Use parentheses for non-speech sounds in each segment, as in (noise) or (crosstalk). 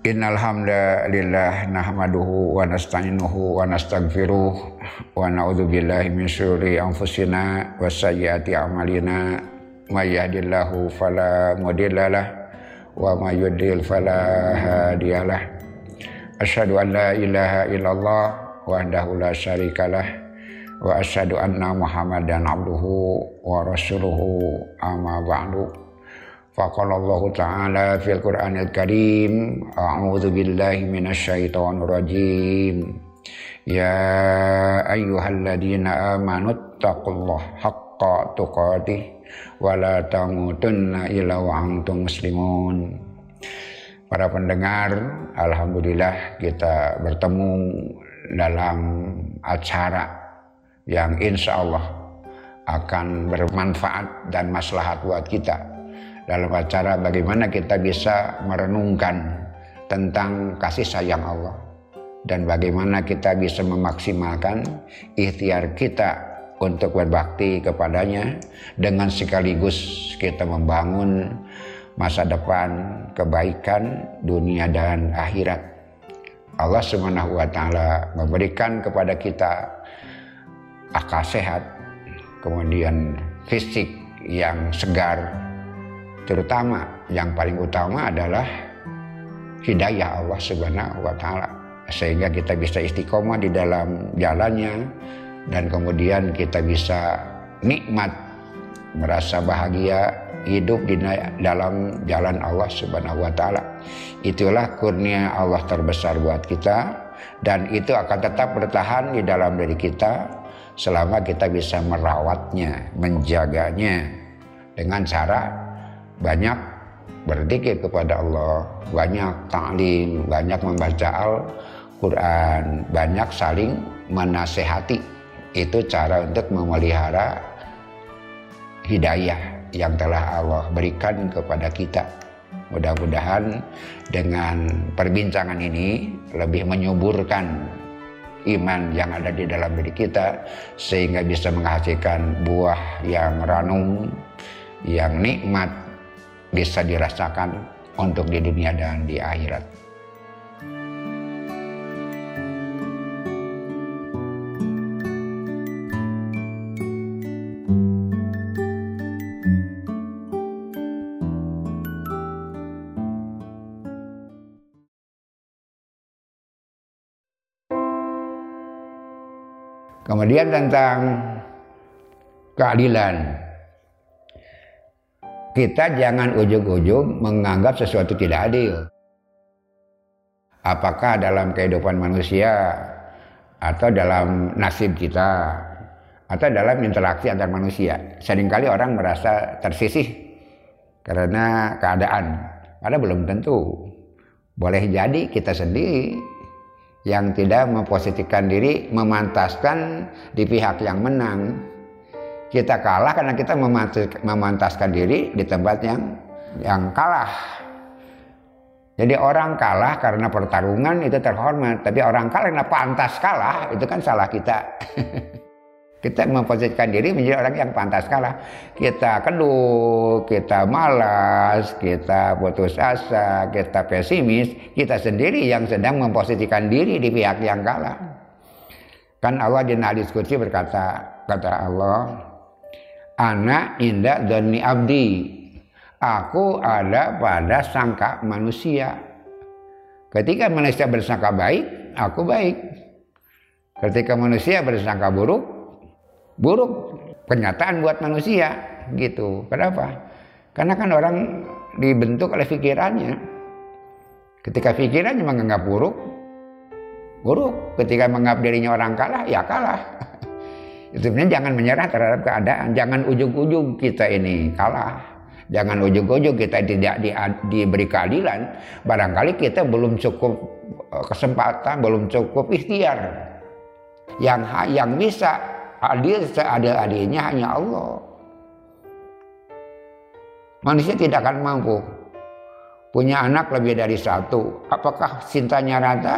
Innal hamdalillah nahmaduhu wa nasta'inuhu wa nastaghfiruh wa na'udzu billahi min syururi anfusina wa sayyiati a'malina. May yahdihillahu fala mudhillalah wa may yudlil fala hadiyalah asyhadu an la ilaha illallah wahdahu la syarikalah wa asyhadu anna muhammadan abduhu wa rasuluhu. Amma ba'du Faqala Allah Ta'ala fil Qur'anil Karim A'udzu billahi minasyaitonir rajim. Ya ayyuhalladzina amanu taqullaha haqqa tuqatih wa la tamutunna illa wa antum muslimun. Para pendengar, alhamdulillah kita bertemu dalam acara yang insya Allah akan bermanfaat dan maslahat buat kita dalam acara bagaimana kita bisa merenungkan tentang kasih sayang Allah dan bagaimana kita bisa memaksimalkan ikhtiar kita untuk berbakti kepadanya dengan sekaligus kita membangun masa depan kebaikan dunia dan akhirat. Allah Subhanahu wa taala memberikan kepada kita akal sehat, kemudian fisik yang segar, terutama yang paling utama adalah hidayah Allah Subhanahu wa taala sehingga kita bisa istiqomah di dalam jalannya dan kemudian kita bisa nikmat merasa bahagia hidup di dalam jalan Allah Subhanahu wa taala. Itulah kurnia Allah terbesar buat kita dan itu akan tetap bertahan di dalam diri kita selama kita bisa merawatnya, menjaganya dengan cara banyak berzikir kepada Allah, banyak ta'lim, banyak membaca Al-Quran, banyak saling menasehati. Itu cara untuk memelihara hidayah yang telah Allah berikan kepada kita. Mudah-mudahan dengan perbincangan ini lebih menyuburkan iman yang ada di dalam diri kita sehingga bisa menghasilkan buah yang ranum, yang nikmat bisa dirasakan untuk di dunia dan di akhirat. Kemudian tentang keadilan kita jangan ujung-ujung menganggap sesuatu tidak adil. Apakah dalam kehidupan manusia atau dalam nasib kita atau dalam interaksi antar manusia. Seringkali orang merasa tersisih karena keadaan. Padahal belum tentu. Boleh jadi kita sendiri yang tidak memposisikan diri memantaskan di pihak yang menang kita kalah karena kita memantaskan diri di tempat yang yang kalah. Jadi orang kalah karena pertarungan itu terhormat, tapi orang kalah karena pantas kalah itu kan salah kita. (laughs) kita memposisikan diri menjadi orang yang pantas kalah. Kita kedua, kita malas, kita putus asa, kita pesimis, kita sendiri yang sedang memposisikan diri di pihak yang kalah. Kan Allah di hadis kursi berkata, kata Allah, anak indah doni abdi. Aku ada pada sangka manusia. Ketika manusia bersangka baik aku baik. Ketika manusia bersangka buruk buruk. Kenyataan buat manusia gitu. Kenapa? Karena kan orang dibentuk oleh pikirannya ketika pikirannya menganggap buruk buruk. Ketika menganggap dirinya orang kalah ya kalah Sebenarnya jangan menyerah terhadap keadaan, jangan ujung-ujung kita ini kalah. Jangan ujung-ujung kita tidak di, diberi keadilan, barangkali kita belum cukup eh, kesempatan, belum cukup ikhtiar. Yang yang bisa adil seadil-adilnya hanya Allah. Manusia tidak akan mampu punya anak lebih dari satu. Apakah cintanya rata?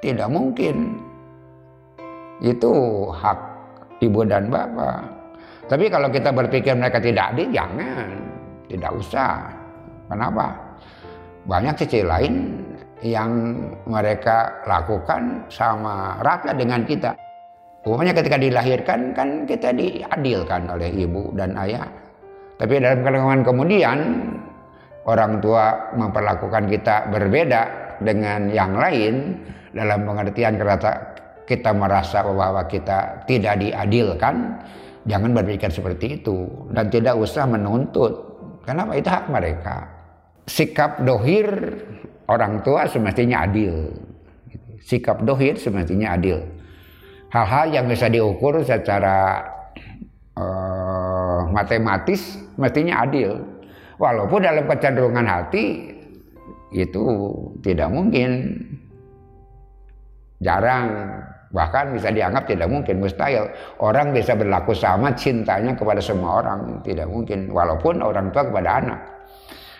Tidak mungkin. Itu hak ibu dan bapak. Tapi kalau kita berpikir mereka tidak adil, jangan. Tidak usah. Kenapa? Banyak sisi lain yang mereka lakukan sama rata dengan kita. Umumnya ketika dilahirkan kan kita diadilkan oleh ibu dan ayah. Tapi dalam kandungan kemudian orang tua memperlakukan kita berbeda dengan yang lain dalam pengertian kata kita merasa bahwa kita tidak diadilkan, jangan berpikir seperti itu dan tidak usah menuntut. Kenapa itu hak mereka. Sikap dohir orang tua semestinya adil. Sikap dohir semestinya adil. Hal-hal yang bisa diukur secara uh, matematis mestinya adil. Walaupun dalam kecenderungan hati itu tidak mungkin. Jarang bahkan bisa dianggap tidak mungkin mustahil orang bisa berlaku sama cintanya kepada semua orang tidak mungkin walaupun orang tua kepada anak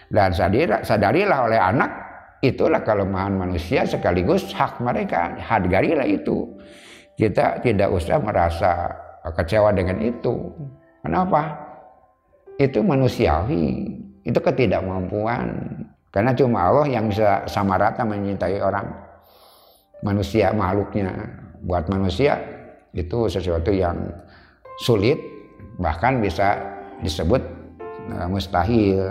dan sadarilah oleh anak Itulah kelemahan manusia sekaligus hak mereka. Hargailah itu. Kita tidak usah merasa kecewa dengan itu. Kenapa? Itu manusiawi. Itu ketidakmampuan. Karena cuma Allah yang bisa sama rata mencintai orang. Manusia makhluknya. Buat manusia itu sesuatu yang sulit. Bahkan bisa disebut eh, mustahil.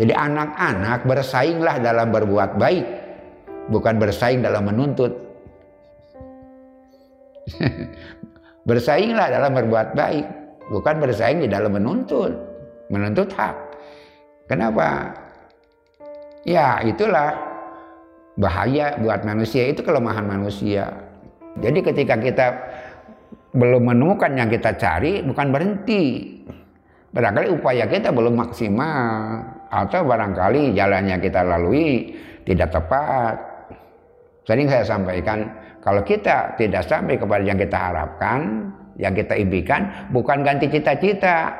Jadi anak-anak bersainglah dalam berbuat baik, bukan bersaing dalam menuntut. (laughs) bersainglah dalam berbuat baik, bukan bersaing di dalam menuntut, menuntut hak. Kenapa? Ya, itulah bahaya buat manusia, itu kelemahan manusia. Jadi ketika kita belum menemukan yang kita cari, bukan berhenti. Barangkali upaya kita belum maksimal atau barangkali jalannya kita lalui tidak tepat. Sering saya sampaikan, kalau kita tidak sampai kepada yang kita harapkan, yang kita impikan, bukan ganti cita-cita,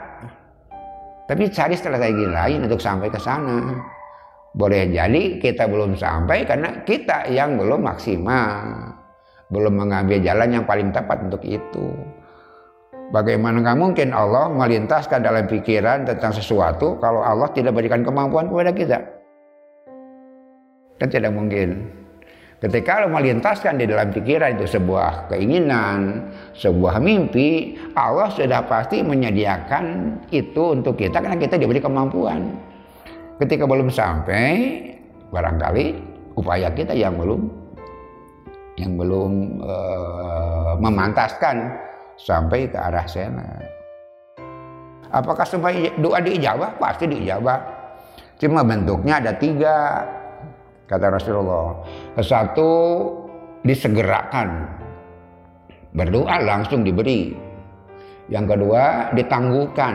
tapi cari strategi lain untuk sampai ke sana. Boleh jadi kita belum sampai karena kita yang belum maksimal, belum mengambil jalan yang paling tepat untuk itu. Bagaimana nggak mungkin Allah melintaskan dalam pikiran tentang sesuatu kalau Allah tidak berikan kemampuan kepada kita? Kan tidak mungkin. Ketika Allah melintaskan di dalam pikiran itu sebuah keinginan, sebuah mimpi, Allah sudah pasti menyediakan itu untuk kita karena kita diberi kemampuan. Ketika belum sampai, barangkali upaya kita yang belum yang belum uh, memantaskan sampai ke arah sana. Apakah semua doa diijabah? Pasti diijabah. Cuma bentuknya ada tiga, kata Rasulullah. Satu, disegerakan. Berdoa langsung diberi. Yang kedua, ditangguhkan.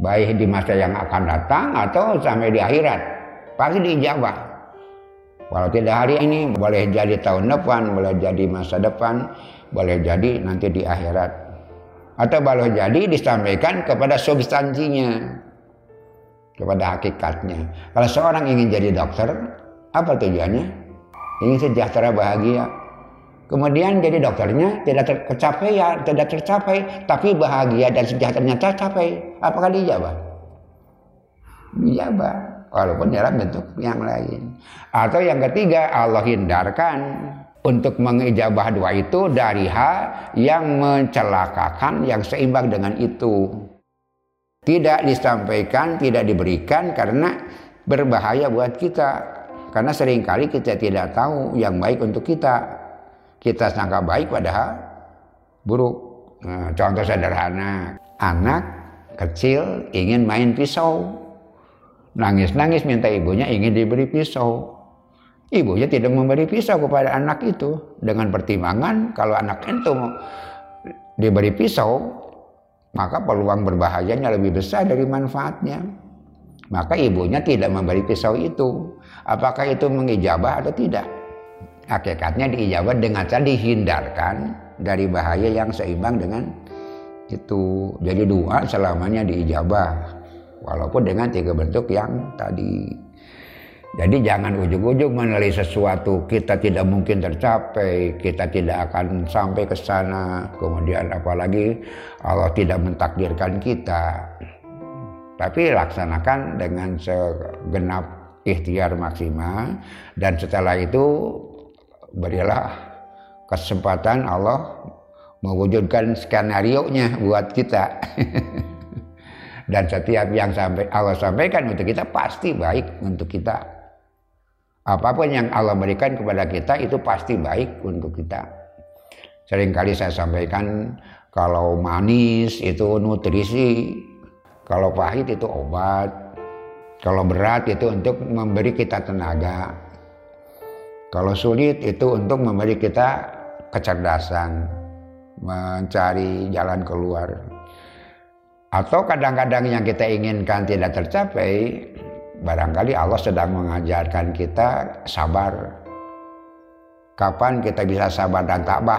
Baik di masa yang akan datang atau sampai di akhirat. Pasti diijabah. Walau tidak hari ini, boleh jadi tahun depan, boleh jadi masa depan, boleh jadi nanti di akhirat. Atau boleh jadi disampaikan kepada substansinya kepada hakikatnya. Kalau seorang ingin jadi dokter apa tujuannya? Ingin sejahtera bahagia. Kemudian jadi dokternya tidak tercapai ya tidak tercapai tapi bahagia dan sejahteranya tercapai. Apakah dijawab? Dijawab walaupun dalam bentuk yang lain atau yang ketiga Allah hindarkan untuk mengijabah doa itu dari hal yang mencelakakan yang seimbang dengan itu. Tidak disampaikan, tidak diberikan karena berbahaya buat kita. Karena sering kali kita tidak tahu yang baik untuk kita. Kita sangka baik padahal buruk. Nah, contoh sederhana, anak kecil ingin main pisau. Nangis-nangis minta ibunya ingin diberi pisau Ibunya tidak memberi pisau kepada anak itu dengan pertimbangan kalau anak itu diberi pisau maka peluang berbahayanya lebih besar dari manfaatnya. Maka ibunya tidak memberi pisau itu. Apakah itu mengijabah atau tidak? Hakikatnya diijabah dengan cara dihindarkan dari bahaya yang seimbang dengan itu. Jadi doa selamanya diijabah. Walaupun dengan tiga bentuk yang tadi. Jadi jangan ujung-ujung menilai sesuatu kita tidak mungkin tercapai, kita tidak akan sampai ke sana. Kemudian apalagi Allah tidak mentakdirkan kita. Tapi laksanakan dengan segenap ikhtiar maksimal dan setelah itu berilah kesempatan Allah mewujudkan skenario nya buat kita (laughs) dan setiap yang sampai Allah sampaikan untuk kita pasti baik untuk kita apa pun yang Allah berikan kepada kita itu pasti baik untuk kita sering kali saya sampaikan kalau manis itu nutrisi kalau pahit itu obat kalau berat itu untuk memberi kita tenaga. Kalau sulit itu untuk memberi kita kecerdasan, mencari jalan keluar. Atau kadang-kadang yang kita inginkan tidak tercapai, barangkali Allah sedang mengajarkan kita sabar. Kapan kita bisa sabar dan tabah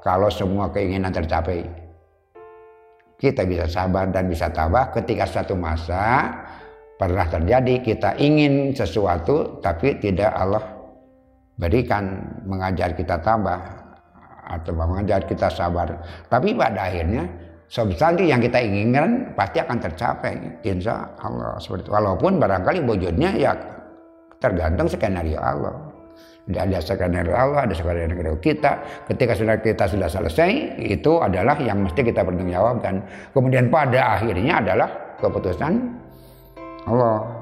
kalau semua keinginan tercapai? Kita bisa sabar dan bisa tabah ketika satu masa pernah terjadi kita ingin sesuatu tapi tidak Allah berikan mengajar kita tambah atau mengajar kita sabar tapi pada akhirnya substansi yang kita inginkan pasti akan tercapai insya Allah. Seperti itu. Walaupun barangkali wujudnya ya tergantung skenario Allah. Tidak ada skenario Allah ada skenario kita. Ketika sudah kita sudah selesai itu adalah yang mesti kita pertanggungjawabkan. Kemudian pada akhirnya adalah keputusan Allah.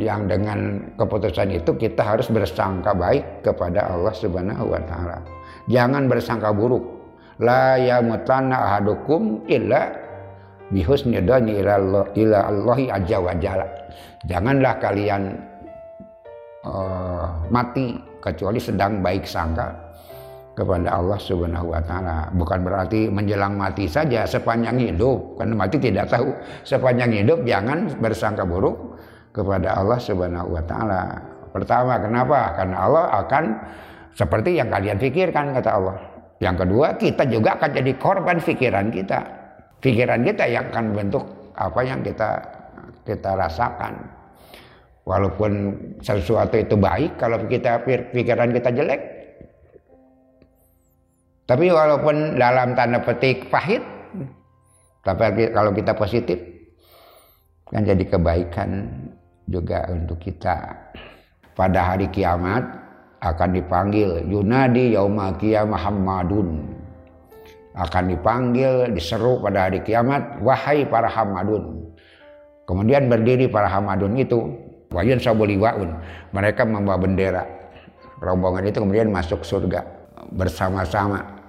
Yang dengan keputusan itu kita harus bersangka baik kepada Allah Subhanahu wa taala. Jangan bersangka buruk. La yamutanna ahadukum illa bihusni dani ila ila Allahi azza wa jalla. Janganlah kalian uh, mati kecuali sedang baik sangka kepada Allah Subhanahu wa taala. Bukan berarti menjelang mati saja sepanjang hidup, karena mati tidak tahu. Sepanjang hidup jangan bersangka buruk kepada Allah Subhanahu wa taala. Pertama, kenapa? Karena Allah akan seperti yang kalian pikirkan kata Allah. Yang kedua, kita juga akan jadi korban pikiran kita. Pikiran kita yang akan bentuk apa yang kita kita rasakan. Walaupun sesuatu itu baik, kalau kita pikiran kita jelek, tapi walaupun dalam tanda petik pahit, tapi kalau kita positif, kan jadi kebaikan juga untuk kita. Pada hari kiamat akan dipanggil Yunadi Yauma Muhammadun. Akan dipanggil, diseru pada hari kiamat, wahai para Hamadun. Kemudian berdiri para Hamadun itu, wayun sabuliwaun. Mereka membawa bendera. Rombongan itu kemudian masuk surga bersama-sama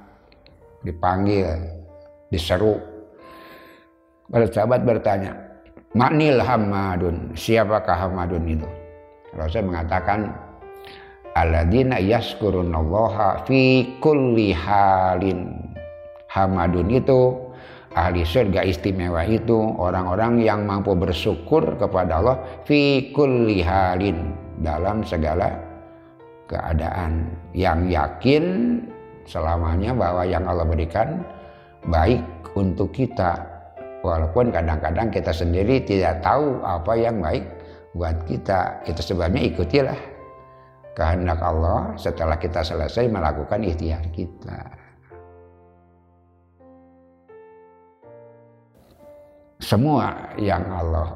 dipanggil, diseru. Para sahabat bertanya, Maknil Hamadun, siapakah Hamadun itu? Rasul mengatakan, Aladina yaskurunallaha fi kulli halin. Hamadun itu ahli surga istimewa itu orang-orang yang mampu bersyukur kepada Allah fi kulli halin dalam segala keadaan. Yang yakin selamanya bahwa yang Allah berikan baik untuk kita. Walaupun kadang-kadang kita sendiri tidak tahu apa yang baik buat kita. Itu sebabnya ikutilah kehendak Allah setelah kita selesai melakukan ikhtiar kita semua yang Allah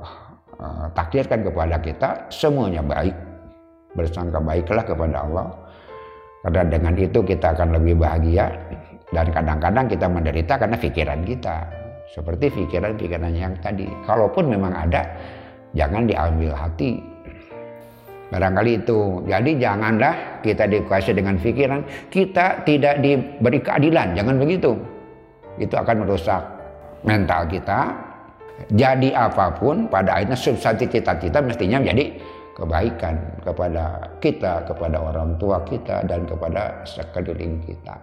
uh, takdirkan kepada kita semuanya baik bersangka baiklah kepada Allah karena dengan itu kita akan lebih bahagia dan kadang-kadang kita menderita karena pikiran kita. Seperti pikiran-pikiran yang tadi. Kalaupun memang ada, jangan diambil hati. Barangkali itu. Jadi janganlah kita dikuasai dengan pikiran. Kita tidak diberi keadilan. Jangan begitu. Itu akan merusak mental kita. Jadi apa pun pada akhirnya substansi cita-cita mestinya menjadi kebaikan kepada kita, kepada orang tua kita, dan kepada sekeliling kita.